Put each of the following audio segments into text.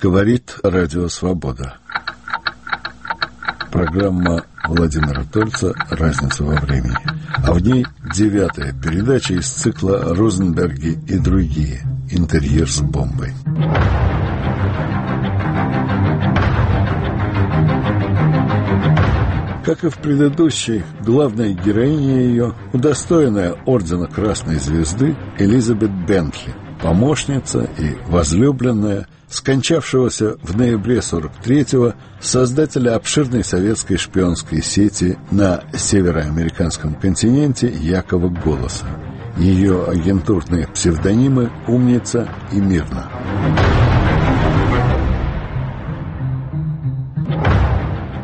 Говорит Радио Свобода. Программа Владимира Тольца «Разница во времени». А в ней девятая передача из цикла «Розенберги и другие. Интерьер с бомбой». Как и в предыдущей, главная героиня ее, удостоенная ордена Красной Звезды Элизабет Бентли, помощница и возлюбленная скончавшегося в ноябре 43-го создателя обширной советской шпионской сети на североамериканском континенте Якова Голоса. Ее агентурные псевдонимы «Умница» и «Мирно».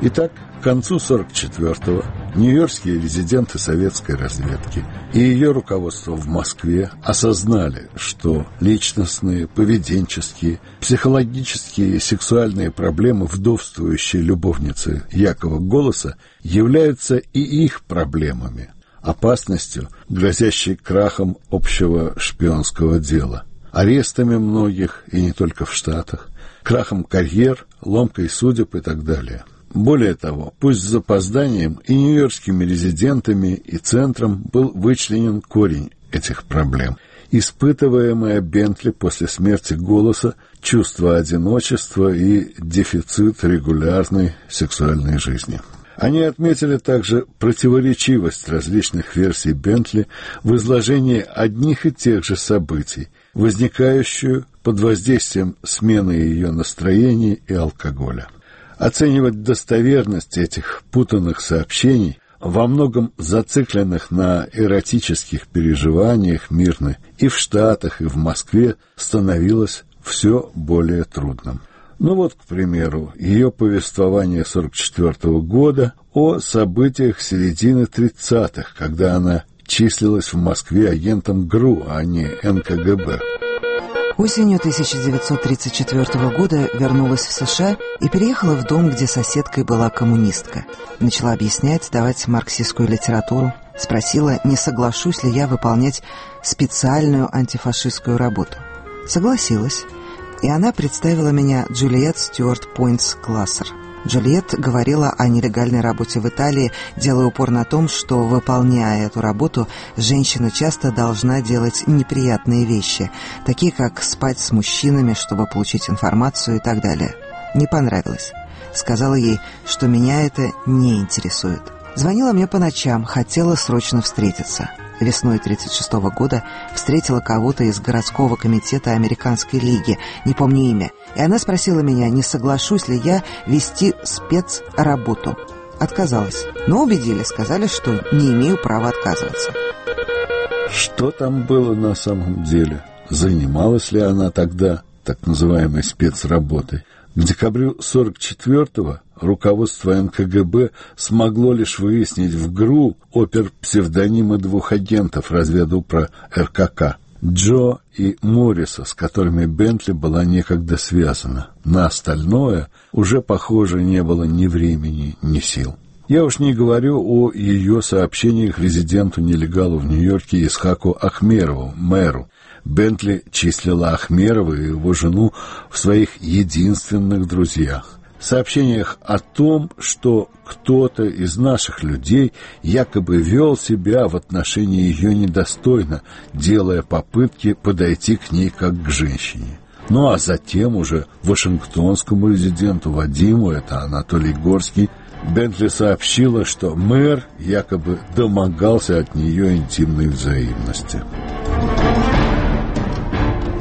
Итак, к концу 44-го нью-йоркские резиденты советской разведки и ее руководство в Москве осознали, что личностные, поведенческие, психологические и сексуальные проблемы вдовствующей любовницы Якова Голоса являются и их проблемами, опасностью, грозящей крахом общего шпионского дела, арестами многих, и не только в Штатах, крахом карьер, ломкой судеб и так далее – более того, пусть с запозданием и нью-йоркскими резидентами, и центром был вычленен корень этих проблем. Испытываемое Бентли после смерти голоса чувство одиночества и дефицит регулярной сексуальной жизни. Они отметили также противоречивость различных версий Бентли в изложении одних и тех же событий, возникающую под воздействием смены ее настроений и алкоголя. Оценивать достоверность этих путанных сообщений, во многом зацикленных на эротических переживаниях мирны и в Штатах, и в Москве, становилось все более трудным. Ну вот, к примеру, ее повествование 44 -го года о событиях середины 30-х, когда она числилась в Москве агентом ГРУ, а не НКГБ. Осенью 1934 года вернулась в США и переехала в дом, где соседкой была коммунистка. Начала объяснять, давать марксистскую литературу. Спросила, не соглашусь ли я выполнять специальную антифашистскую работу. Согласилась. И она представила меня Джульет Стюарт Пойнтс Классер – Джульет говорила о нелегальной работе в Италии, делая упор на том, что, выполняя эту работу, женщина часто должна делать неприятные вещи, такие как спать с мужчинами, чтобы получить информацию и так далее. Не понравилось. Сказала ей, что меня это не интересует. Звонила мне по ночам, хотела срочно встретиться весной 1936 года встретила кого-то из городского комитета Американской лиги, не помню имя, и она спросила меня, не соглашусь ли я вести спецработу. Отказалась, но убедили, сказали, что не имею права отказываться. Что там было на самом деле? Занималась ли она тогда так называемой спецработой? К декабрю 44-го руководство НКГБ смогло лишь выяснить в ГРУ опер псевдонимы двух агентов разведупра РКК Джо и Морриса, с которыми Бентли была некогда связана. На остальное уже, похоже, не было ни времени, ни сил. Я уж не говорю о ее сообщениях резиденту-нелегалу в Нью-Йорке Исхаку Ахмерову, мэру, Бентли числила Ахмерова и его жену в своих единственных друзьях. Сообщениях о том, что кто-то из наших людей якобы вел себя в отношении ее недостойно, делая попытки подойти к ней как к женщине. Ну а затем уже Вашингтонскому резиденту Вадиму, это Анатолий Горский, Бентли сообщила, что мэр якобы домогался от нее интимной взаимности.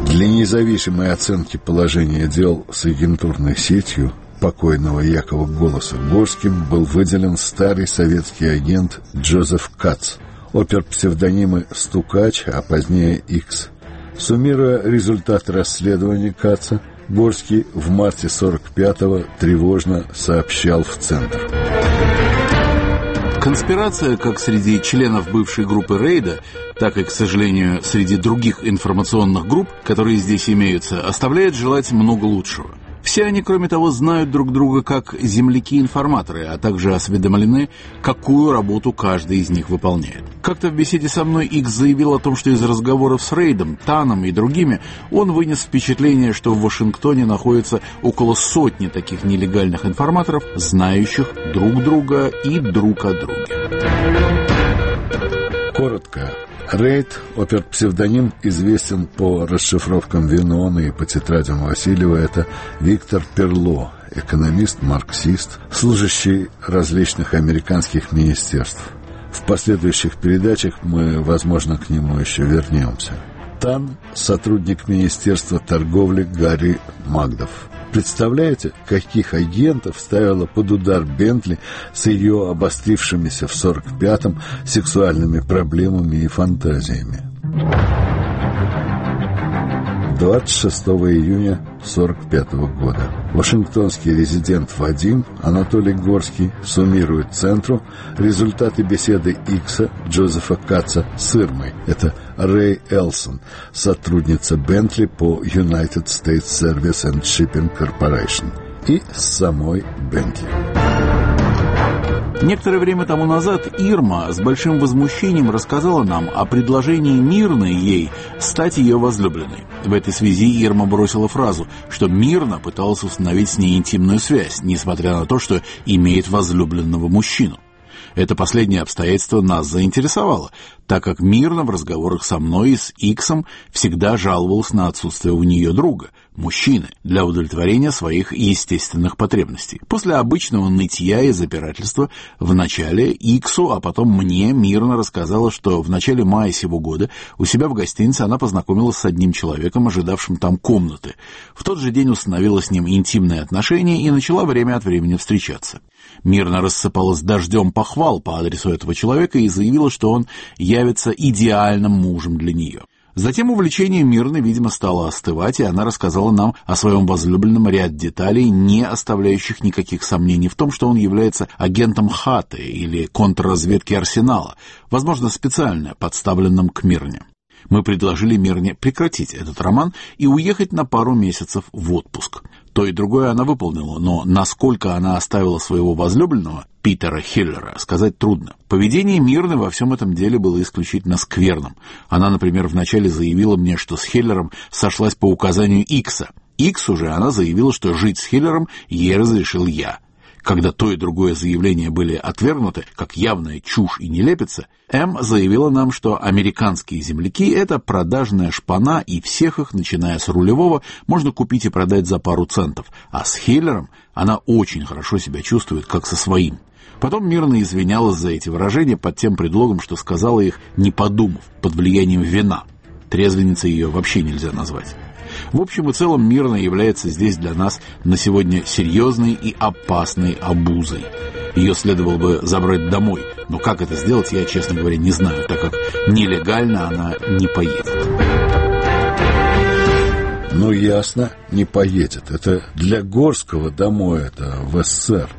Для независимой оценки положения дел с агентурной сетью покойного Якова Голоса Горским был выделен старый советский агент Джозеф Кац, опер-псевдонимы «Стукач», а позднее «Икс». Суммируя результаты расследования Каца, Горский в марте 45-го тревожно сообщал в Центр. Конспирация, как среди членов бывшей группы Рейда, так и, к сожалению, среди других информационных групп, которые здесь имеются, оставляет желать много лучшего. Все они, кроме того, знают друг друга как земляки-информаторы, а также осведомлены, какую работу каждый из них выполняет. Как-то в беседе со мной Икс заявил о том, что из разговоров с Рейдом, Таном и другими он вынес впечатление, что в Вашингтоне находится около сотни таких нелегальных информаторов, знающих друг друга и друг о друге. Коротко. Рейд, опер-псевдоним, известен по расшифровкам Винона и по тетрадям Васильева. Это Виктор Перло, экономист, марксист, служащий различных американских министерств. В последующих передачах мы, возможно, к нему еще вернемся. Тан – сотрудник Министерства торговли Гарри Магдов. Представляете, каких агентов ставила под удар Бентли с ее обострившимися в 45-м сексуальными проблемами и фантазиями? 26 июня 1945 года. Вашингтонский резидент Вадим Анатолий Горский суммирует центру результаты беседы Икса Джозефа Каца с Ирмой. Это Рэй Элсон, сотрудница Бентли по United States Service and Shipping Corporation и с самой Бентли. Некоторое время тому назад Ирма с большим возмущением рассказала нам о предложении Мирной ей стать ее возлюбленной. В этой связи Ирма бросила фразу, что Мирна пыталась установить с ней интимную связь, несмотря на то, что имеет возлюбленного мужчину. Это последнее обстоятельство нас заинтересовало, так как мирно в разговорах со мной и с Иксом всегда жаловался на отсутствие у нее друга, мужчины, для удовлетворения своих естественных потребностей. После обычного нытья и запирательства в начале Иксу, а потом мне мирно рассказала, что в начале мая сего года у себя в гостинице она познакомилась с одним человеком, ожидавшим там комнаты. В тот же день установила с ним интимные отношения и начала время от времени встречаться мирно рассыпалась дождем похвал по адресу этого человека и заявила, что он явится идеальным мужем для нее. Затем увлечение Мирны, видимо, стало остывать, и она рассказала нам о своем возлюбленном ряд деталей, не оставляющих никаких сомнений в том, что он является агентом Хаты или контрразведки Арсенала, возможно, специально подставленным к Мирне. Мы предложили Мирне прекратить этот роман и уехать на пару месяцев в отпуск. То и другое она выполнила, но насколько она оставила своего возлюбленного, Питера Хиллера, сказать трудно. Поведение Мирны во всем этом деле было исключительно скверным. Она, например, вначале заявила мне, что с Хиллером сошлась по указанию Икса. Иксу же она заявила, что жить с Хиллером ей разрешил я. Когда то и другое заявление были отвергнуты, как явная чушь и нелепица, М заявила нам, что американские земляки – это продажная шпана, и всех их, начиная с рулевого, можно купить и продать за пару центов, а с Хиллером она очень хорошо себя чувствует, как со своим. Потом мирно извинялась за эти выражения под тем предлогом, что сказала их, не подумав, под влиянием вина. Трезвенницей ее вообще нельзя назвать. В общем и целом Мирна является здесь для нас на сегодня серьезной и опасной обузой. Ее следовало бы забрать домой, но как это сделать, я, честно говоря, не знаю, так как нелегально она не поедет. Ну, ясно, не поедет. Это для Горского домой это в СССР,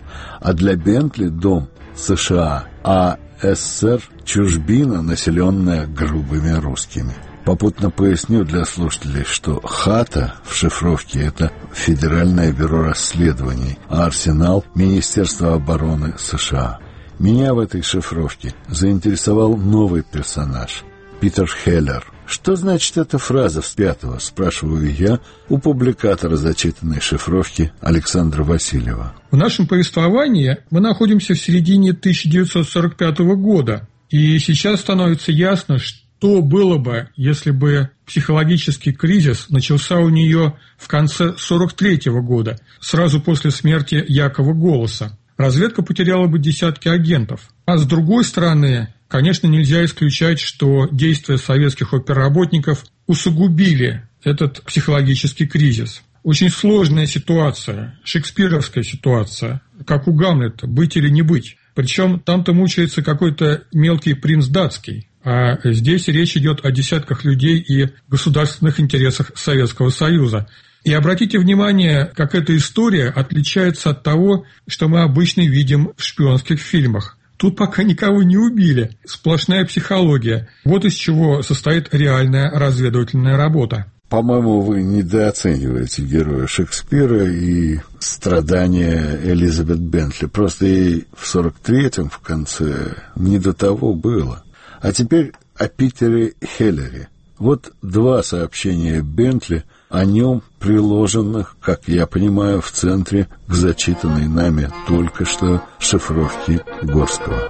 а для Бентли дом США, а СССР чужбина, населенная грубыми русскими. Попутно поясню для слушателей, что ХАТА в шифровке – это Федеральное бюро расследований, а Арсенал – Министерство обороны США. Меня в этой шифровке заинтересовал новый персонаж – Питер Хеллер. Что значит эта фраза с пятого, спрашиваю я у публикатора зачитанной шифровки Александра Васильева. В нашем повествовании мы находимся в середине 1945 года, и сейчас становится ясно, что что было бы, если бы психологический кризис начался у нее в конце 43 -го года, сразу после смерти Якова Голоса. Разведка потеряла бы десятки агентов. А с другой стороны, конечно, нельзя исключать, что действия советских оперработников усугубили этот психологический кризис. Очень сложная ситуация, шекспировская ситуация, как у Гамлета, быть или не быть. Причем там-то мучается какой-то мелкий принц датский, а здесь речь идет о десятках людей и государственных интересах Советского Союза. И обратите внимание, как эта история отличается от того, что мы обычно видим в шпионских фильмах. Тут пока никого не убили. Сплошная психология. Вот из чего состоит реальная разведывательная работа. По-моему, вы недооцениваете героя Шекспира и страдания Элизабет Бентли. Просто ей в 43-м в конце не до того было. А теперь о Питере Хеллере. Вот два сообщения Бентли о нем, приложенных, как я понимаю, в центре к зачитанной нами только что шифровке Горского.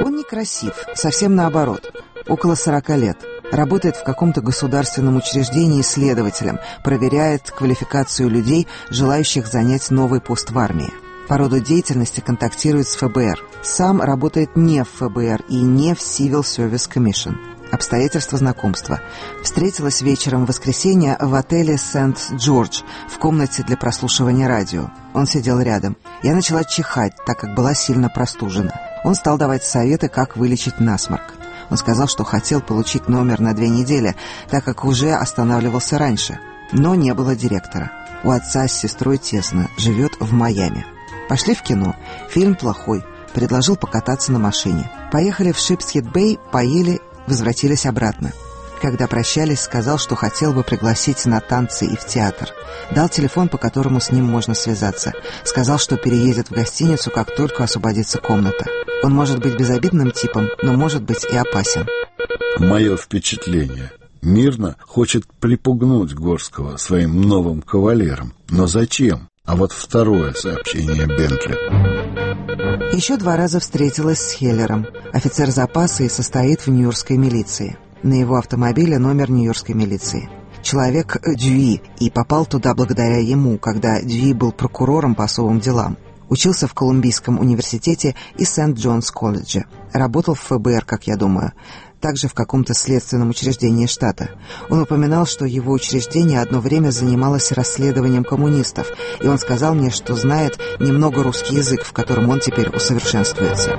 Он некрасив, совсем наоборот. Около 40 лет. Работает в каком-то государственном учреждении исследователем, проверяет квалификацию людей, желающих занять новый пост в армии. По роду деятельности контактирует с ФБР. Сам работает не в ФБР и не в Civil Service Commission. Обстоятельства знакомства. Встретилась вечером в воскресенье в отеле «Сент-Джордж» в комнате для прослушивания радио. Он сидел рядом. Я начала чихать, так как была сильно простужена. Он стал давать советы, как вылечить насморк. Он сказал, что хотел получить номер на две недели, так как уже останавливался раньше. Но не было директора. У отца с сестрой тесно, живет в Майами. Пошли в кино. Фильм плохой. Предложил покататься на машине. Поехали в Шипсхед-Бэй, поели возвратились обратно. Когда прощались, сказал, что хотел бы пригласить на танцы и в театр. Дал телефон, по которому с ним можно связаться. Сказал, что переедет в гостиницу, как только освободится комната. Он может быть безобидным типом, но может быть и опасен. Мое впечатление. Мирно хочет припугнуть Горского своим новым кавалером. Но зачем? А вот второе сообщение Бентли. Еще два раза встретилась с Хеллером. Офицер запаса и состоит в нью-йоркской милиции. На его автомобиле номер нью-йоркской милиции. Человек Дьюи и попал туда благодаря ему, когда Дьюи был прокурором по особым делам. Учился в Колумбийском университете и Сент-Джонс колледже. Работал в ФБР, как я думаю также в каком-то следственном учреждении штата. Он упоминал, что его учреждение одно время занималось расследованием коммунистов, и он сказал мне, что знает немного русский язык, в котором он теперь усовершенствуется.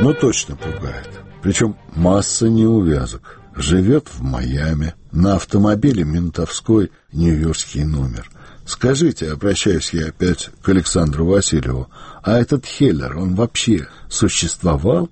Ну, точно пугает. Причем масса неувязок. Живет в Майами, на автомобиле ментовской нью-йоркский номер. Скажите, обращаюсь я опять к Александру Васильеву, а этот Хеллер, он вообще существовал?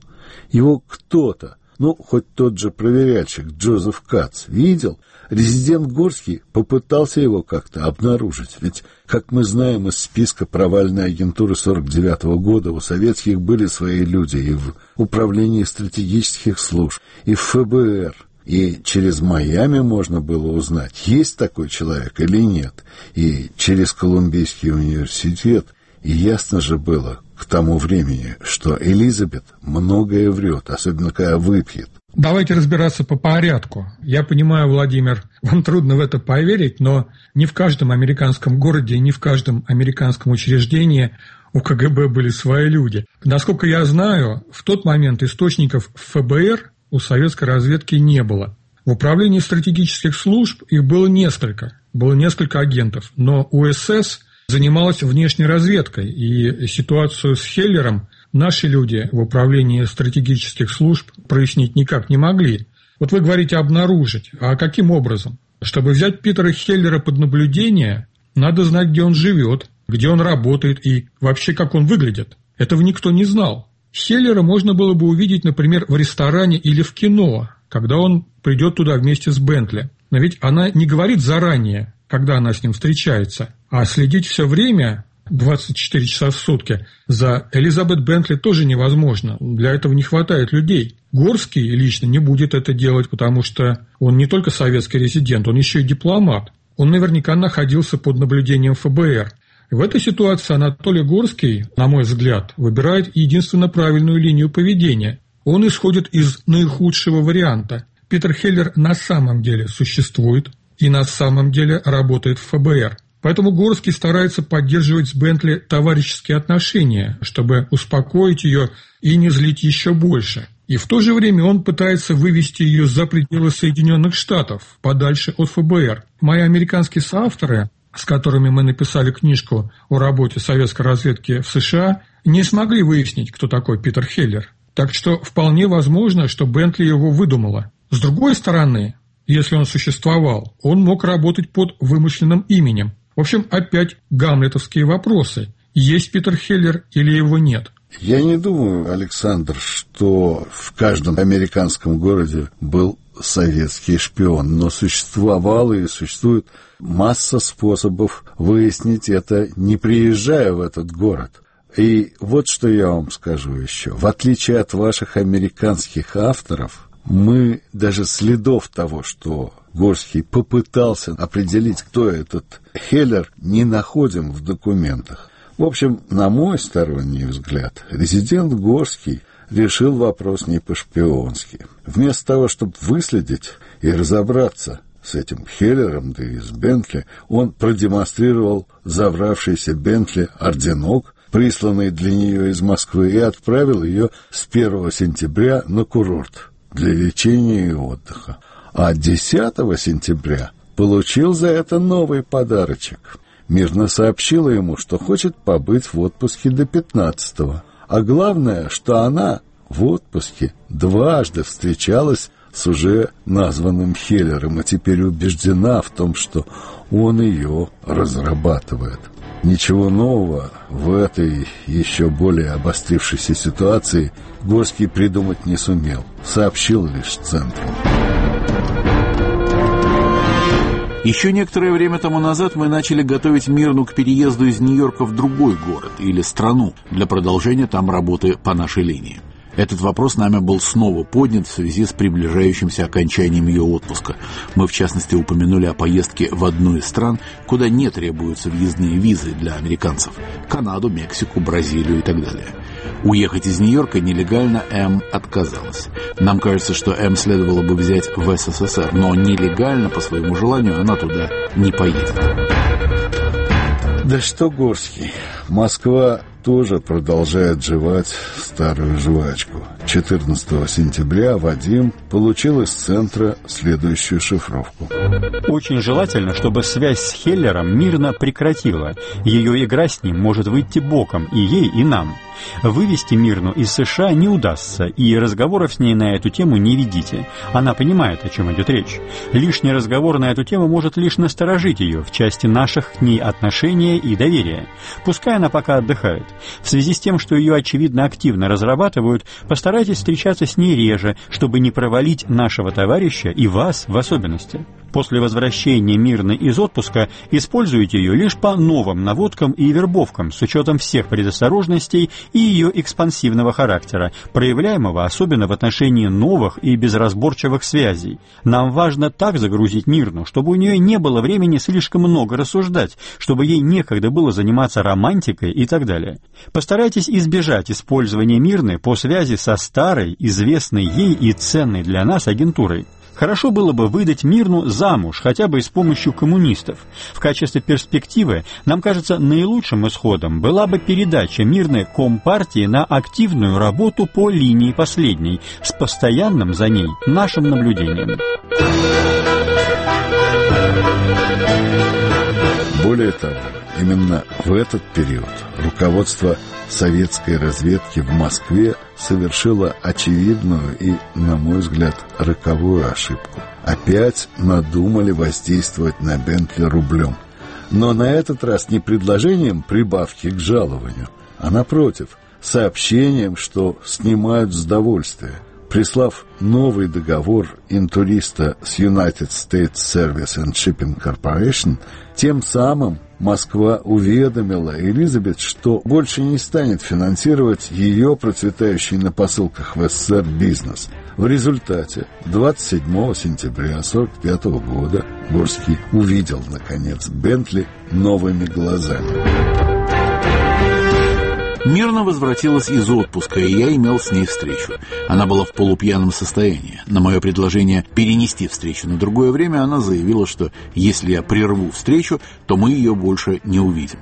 Его кто-то ну, хоть тот же проверяльщик Джозеф Кац видел, резидент Горский попытался его как-то обнаружить. Ведь, как мы знаем из списка провальной агентуры 49 -го года, у советских были свои люди и в Управлении стратегических служб, и в ФБР. И через Майами можно было узнать, есть такой человек или нет. И через Колумбийский университет. И ясно же было, к тому времени, что Элизабет многое врет, особенно когда выпьет. Давайте разбираться по порядку. Я понимаю, Владимир, вам трудно в это поверить, но не в каждом американском городе, не в каждом американском учреждении у КГБ были свои люди. Насколько я знаю, в тот момент источников ФБР у советской разведки не было. В управлении стратегических служб их было несколько, было несколько агентов, но УСС – занималась внешней разведкой, и ситуацию с Хеллером наши люди в управлении стратегических служб прояснить никак не могли. Вот вы говорите обнаружить. А каким образом? Чтобы взять Питера Хеллера под наблюдение, надо знать, где он живет, где он работает и вообще как он выглядит. Этого никто не знал. Хеллера можно было бы увидеть, например, в ресторане или в кино, когда он придет туда вместе с Бентли. Но ведь она не говорит заранее, когда она с ним встречается. А следить все время 24 часа в сутки за Элизабет Бентли тоже невозможно. Для этого не хватает людей. Горский лично не будет это делать, потому что он не только советский резидент, он еще и дипломат. Он наверняка находился под наблюдением ФБР. в этой ситуации Анатолий Горский, на мой взгляд, выбирает единственно правильную линию поведения. Он исходит из наихудшего варианта. Питер Хеллер на самом деле существует и на самом деле работает в ФБР. Поэтому Горский старается поддерживать с Бентли товарищеские отношения, чтобы успокоить ее и не злить еще больше. И в то же время он пытается вывести ее за пределы Соединенных Штатов, подальше от ФБР. Мои американские соавторы, с которыми мы написали книжку о работе советской разведки в США, не смогли выяснить, кто такой Питер Хеллер. Так что вполне возможно, что Бентли его выдумала. С другой стороны, если он существовал, он мог работать под вымышленным именем, в общем, опять гамлетовские вопросы. Есть Питер Хеллер или его нет? Я не думаю, Александр, что в каждом американском городе был советский шпион, но существовало и существует масса способов выяснить это, не приезжая в этот город. И вот что я вам скажу еще. В отличие от ваших американских авторов, мы даже следов того, что Горский попытался определить, кто этот Хеллер, не находим в документах. В общем, на мой сторонний взгляд, резидент Горский решил вопрос не по-шпионски. Вместо того, чтобы выследить и разобраться с этим Хеллером, да и с Бентли, он продемонстрировал завравшийся Бентли орденок, присланный для нее из Москвы, и отправил ее с 1 сентября на курорт для лечения и отдыха. А 10 сентября получил за это новый подарочек. Мирно сообщила ему, что хочет побыть в отпуске до 15 -го. А главное, что она в отпуске дважды встречалась с уже названным Хеллером и теперь убеждена в том, что он ее разрабатывает. Ничего нового в этой еще более обострившейся ситуации Горский придумать не сумел, сообщил лишь центру. Еще некоторое время тому назад мы начали готовить Мирну к переезду из Нью-Йорка в другой город или страну для продолжения там работы по нашей линии. Этот вопрос нами был снова поднят в связи с приближающимся окончанием ее отпуска. Мы, в частности, упомянули о поездке в одну из стран, куда не требуются въездные визы для американцев – Канаду, Мексику, Бразилию и так далее. Уехать из Нью-Йорка нелегально М отказалась. Нам кажется, что М следовало бы взять в СССР, но нелегально, по своему желанию, она туда не поедет. Да что Горский, Москва тоже продолжает жевать старую жвачку. 14 сентября Вадим получил из центра следующую шифровку. Очень желательно, чтобы связь с Хеллером мирно прекратила. Ее игра с ним может выйти боком и ей, и нам. Вывести Мирну из США не удастся, и разговоров с ней на эту тему не ведите. Она понимает, о чем идет речь. Лишний разговор на эту тему может лишь насторожить ее в части наших к ней отношения и доверия. Пускай она пока отдыхает. В связи с тем, что ее, очевидно, активно разрабатывают, постарайтесь встречаться с ней реже, чтобы не провалить нашего товарища и вас в особенности. После возвращения мирно из отпуска используйте ее лишь по новым наводкам и вербовкам с учетом всех предосторожностей и ее экспансивного характера, проявляемого особенно в отношении новых и безразборчивых связей. Нам важно так загрузить мирну, чтобы у нее не было времени слишком много рассуждать, чтобы ей некогда было заниматься романтикой и так далее. Постарайтесь избежать использования мирны по связи со старой, известной ей и ценной для нас агентурой. Хорошо было бы выдать Мирну замуж, хотя бы с помощью коммунистов. В качестве перспективы, нам кажется, наилучшим исходом была бы передача Мирной Компартии на активную работу по линии последней, с постоянным за ней нашим наблюдением. Более того, именно в этот период руководство советской разведки в Москве совершила очевидную и, на мой взгляд, роковую ошибку. Опять надумали воздействовать на Бентли рублем. Но на этот раз не предложением прибавки к жалованию, а напротив, сообщением, что снимают с довольствия. Прислав новый договор интуриста с United States Service and Shipping Corporation, тем самым Москва уведомила Элизабет, что больше не станет финансировать ее процветающий на посылках в СССР бизнес. В результате 27 сентября 1945 года Горский увидел, наконец, Бентли новыми глазами. Мирно возвратилась из отпуска, и я имел с ней встречу. Она была в полупьяном состоянии. На мое предложение перенести встречу на другое время она заявила, что если я прерву встречу, то мы ее больше не увидим.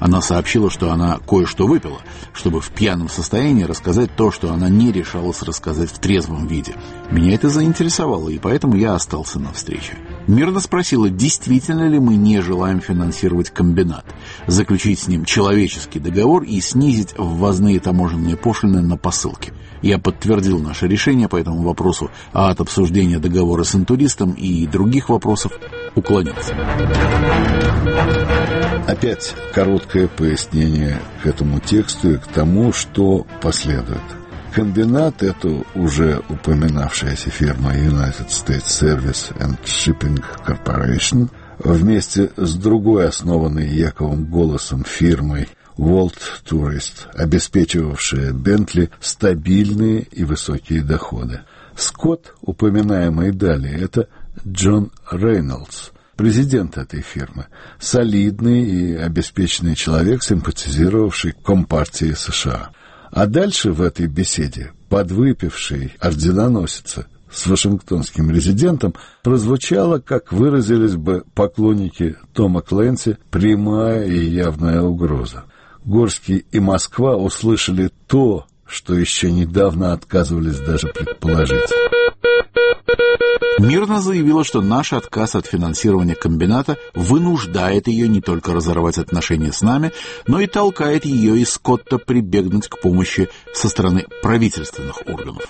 Она сообщила, что она кое-что выпила, чтобы в пьяном состоянии рассказать то, что она не решалась рассказать в трезвом виде. Меня это заинтересовало, и поэтому я остался на встрече. Мирно спросила, действительно ли мы не желаем финансировать комбинат, заключить с ним человеческий договор и снизить ввозные таможенные пошлины на посылки. Я подтвердил наше решение по этому вопросу, а от обсуждения договора с интуристом и других вопросов уклонился. Опять короткое пояснение к этому тексту и к тому, что последует. Комбинат, эту уже упоминавшаяся фирма United States Service and Shipping Corporation, вместе с другой основанной Яковом Голосом фирмой World Tourist, обеспечивавшая Бентли стабильные и высокие доходы. Скотт, упоминаемый далее, это Джон Рейнольдс, президент этой фирмы, солидный и обеспеченный человек, симпатизировавший Компартии США. А дальше в этой беседе подвыпивший орденоносица с вашингтонским резидентом прозвучало, как выразились бы поклонники Тома Кленси, прямая и явная угроза. Горский и Москва услышали то, что еще недавно отказывались даже предположить. Мирно заявила, что наш отказ от финансирования комбината вынуждает ее не только разорвать отношения с нами, но и толкает ее и Скотта прибегнуть к помощи со стороны правительственных органов.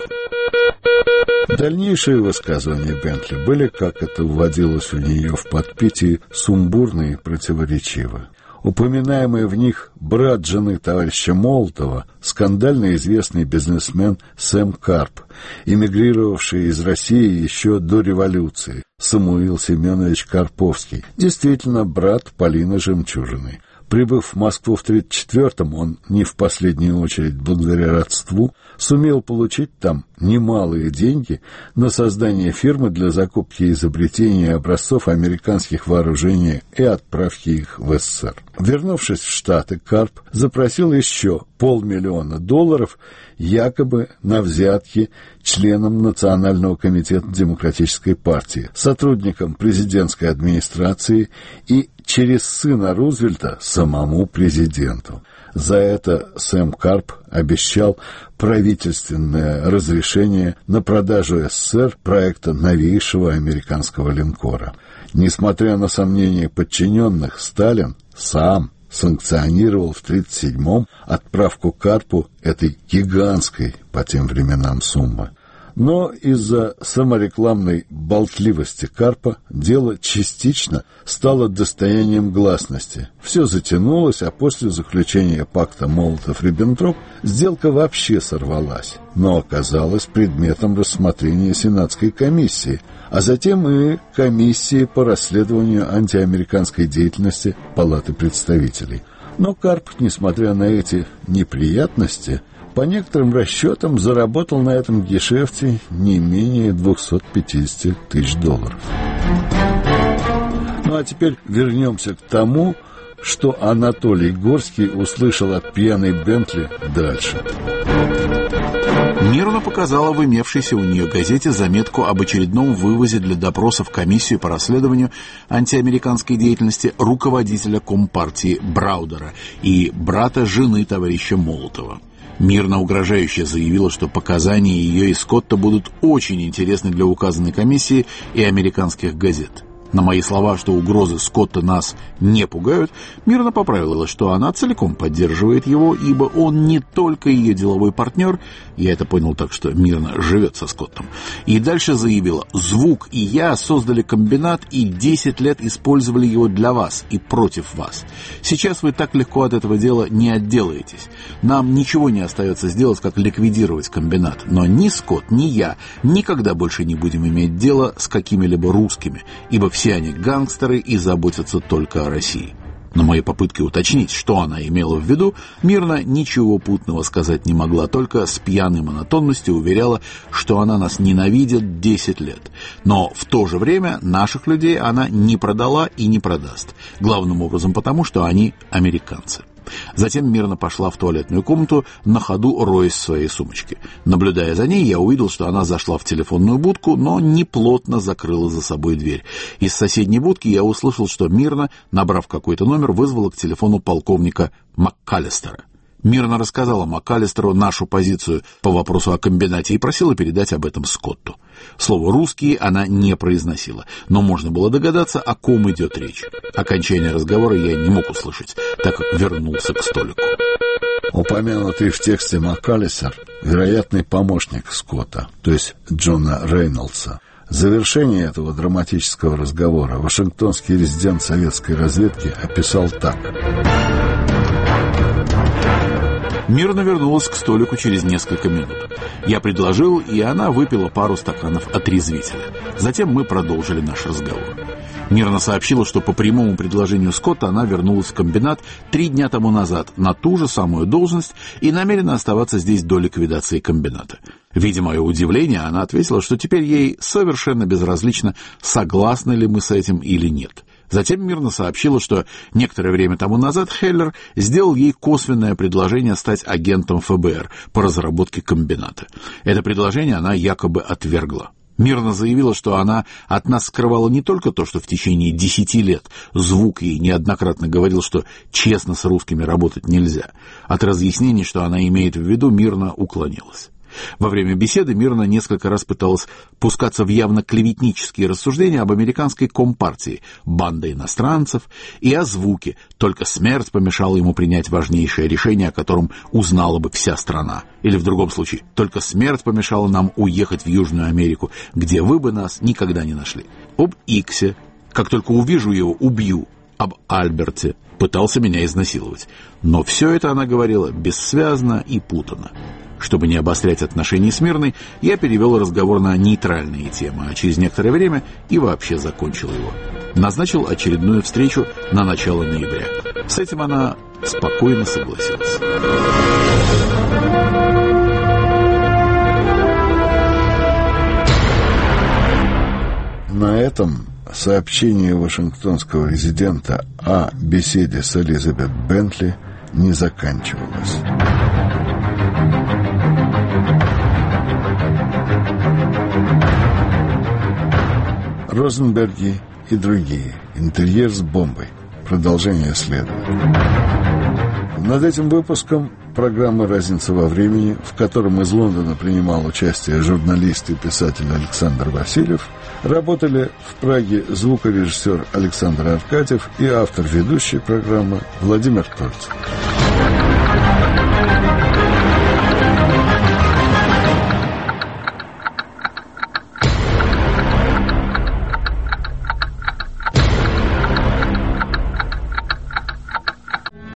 Дальнейшие высказывания Бентли были, как это вводилось у нее в подпитии, сумбурны и противоречивы. Упоминаемый в них брат жены товарища Молотова, скандально известный бизнесмен Сэм Карп, эмигрировавший из России еще до революции, Самуил Семенович Карповский, действительно брат Полины Жемчужиной. Прибыв в Москву в 1934-м, он, не в последнюю очередь благодаря родству, сумел получить там немалые деньги на создание фирмы для закупки и изобретения образцов американских вооружений и отправки их в СССР. Вернувшись в Штаты, Карп запросил еще полмиллиона долларов якобы на взятки членам Национального комитета Демократической партии, сотрудникам президентской администрации и через сына Рузвельта самому президенту. За это Сэм Карп обещал правительственное разрешение на продажу СССР проекта новейшего американского линкора. Несмотря на сомнения подчиненных, Сталин сам санкционировал в 1937-м отправку Карпу этой гигантской по тем временам суммы. Но из-за саморекламной болтливости Карпа дело частично стало достоянием гласности. Все затянулось, а после заключения пакта Молотов-Риббентроп сделка вообще сорвалась, но оказалась предметом рассмотрения Сенатской комиссии, а затем и комиссии по расследованию антиамериканской деятельности Палаты представителей. Но Карп, несмотря на эти неприятности, по некоторым расчетам заработал на этом гешефте не менее 250 тысяч долларов. Ну а теперь вернемся к тому, что Анатолий Горский услышал от пьяной Бентли дальше. Мирно показала в имевшейся у нее газете заметку об очередном вывозе для допроса в комиссию по расследованию антиамериканской деятельности руководителя Компартии Браудера и брата жены товарища Молотова мирно угрожающе заявила, что показания ее и Скотта будут очень интересны для указанной комиссии и американских газет. На мои слова, что угрозы Скотта нас не пугают, мирно поправила, что она целиком поддерживает его, ибо он не только ее деловой партнер, я это понял так, что мирно живет со Скоттом, и дальше заявила, звук и я создали комбинат и 10 лет использовали его для вас и против вас. Сейчас вы так легко от этого дела не отделаетесь. Нам ничего не остается сделать, как ликвидировать комбинат, но ни Скотт, ни я никогда больше не будем иметь дело с какими-либо русскими, ибо все все они гангстеры и заботятся только о России. На мои попытки уточнить, что она имела в виду, мирно ничего путного сказать не могла, только с пьяной монотонностью уверяла, что она нас ненавидит 10 лет. Но в то же время наших людей она не продала и не продаст. Главным образом потому, что они американцы. Затем мирно пошла в туалетную комнату, на ходу роясь в своей сумочке. Наблюдая за ней, я увидел, что она зашла в телефонную будку, но неплотно закрыла за собой дверь. Из соседней будки я услышал, что мирно, набрав какой-то номер, вызвала к телефону полковника МакКаллистера мирно рассказала МакАлистеру нашу позицию по вопросу о комбинате и просила передать об этом Скотту. Слово «русские» она не произносила, но можно было догадаться, о ком идет речь. Окончание разговора я не мог услышать, так как вернулся к столику. Упомянутый в тексте МакАлистер – вероятный помощник Скотта, то есть Джона Рейнольдса. Завершение этого драматического разговора вашингтонский резидент советской разведки описал так – Мирно вернулась к столику через несколько минут. Я предложил, и она выпила пару стаканов отрезвителя. Затем мы продолжили наш разговор. Мирно сообщила, что по прямому предложению Скотта она вернулась в комбинат три дня тому назад на ту же самую должность и намерена оставаться здесь до ликвидации комбината. Видя мое удивление, она ответила, что теперь ей совершенно безразлично, согласны ли мы с этим или нет. Затем мирно сообщила, что некоторое время тому назад Хеллер сделал ей косвенное предложение стать агентом ФБР по разработке комбината. Это предложение она якобы отвергла. Мирно заявила, что она от нас скрывала не только то, что в течение десяти лет звук ей неоднократно говорил, что честно с русскими работать нельзя. От разъяснений, что она имеет в виду, мирно уклонилась. Во время беседы Мирна несколько раз пыталась пускаться в явно клеветнические рассуждения об американской компартии, банда иностранцев и о звуке, только смерть помешала ему принять важнейшее решение, о котором узнала бы вся страна. Или в другом случае, только смерть помешала нам уехать в Южную Америку, где вы бы нас никогда не нашли. Об Иксе, как только увижу его, убью. Об Альберте, пытался меня изнасиловать. Но все это она говорила бессвязно и путано. Чтобы не обострять отношения с Мирной, я перевел разговор на нейтральные темы, а через некоторое время и вообще закончил его. Назначил очередную встречу на начало ноября. С этим она спокойно согласилась. На этом сообщение вашингтонского резидента о беседе с Элизабет Бентли не заканчивалось. Розенберги и другие. Интерьер с бомбой. Продолжение следует. Над этим выпуском программы «Разница во времени», в котором из Лондона принимал участие журналист и писатель Александр Васильев, работали в Праге звукорежиссер Александр Аркадьев и автор ведущей программы Владимир Торцев.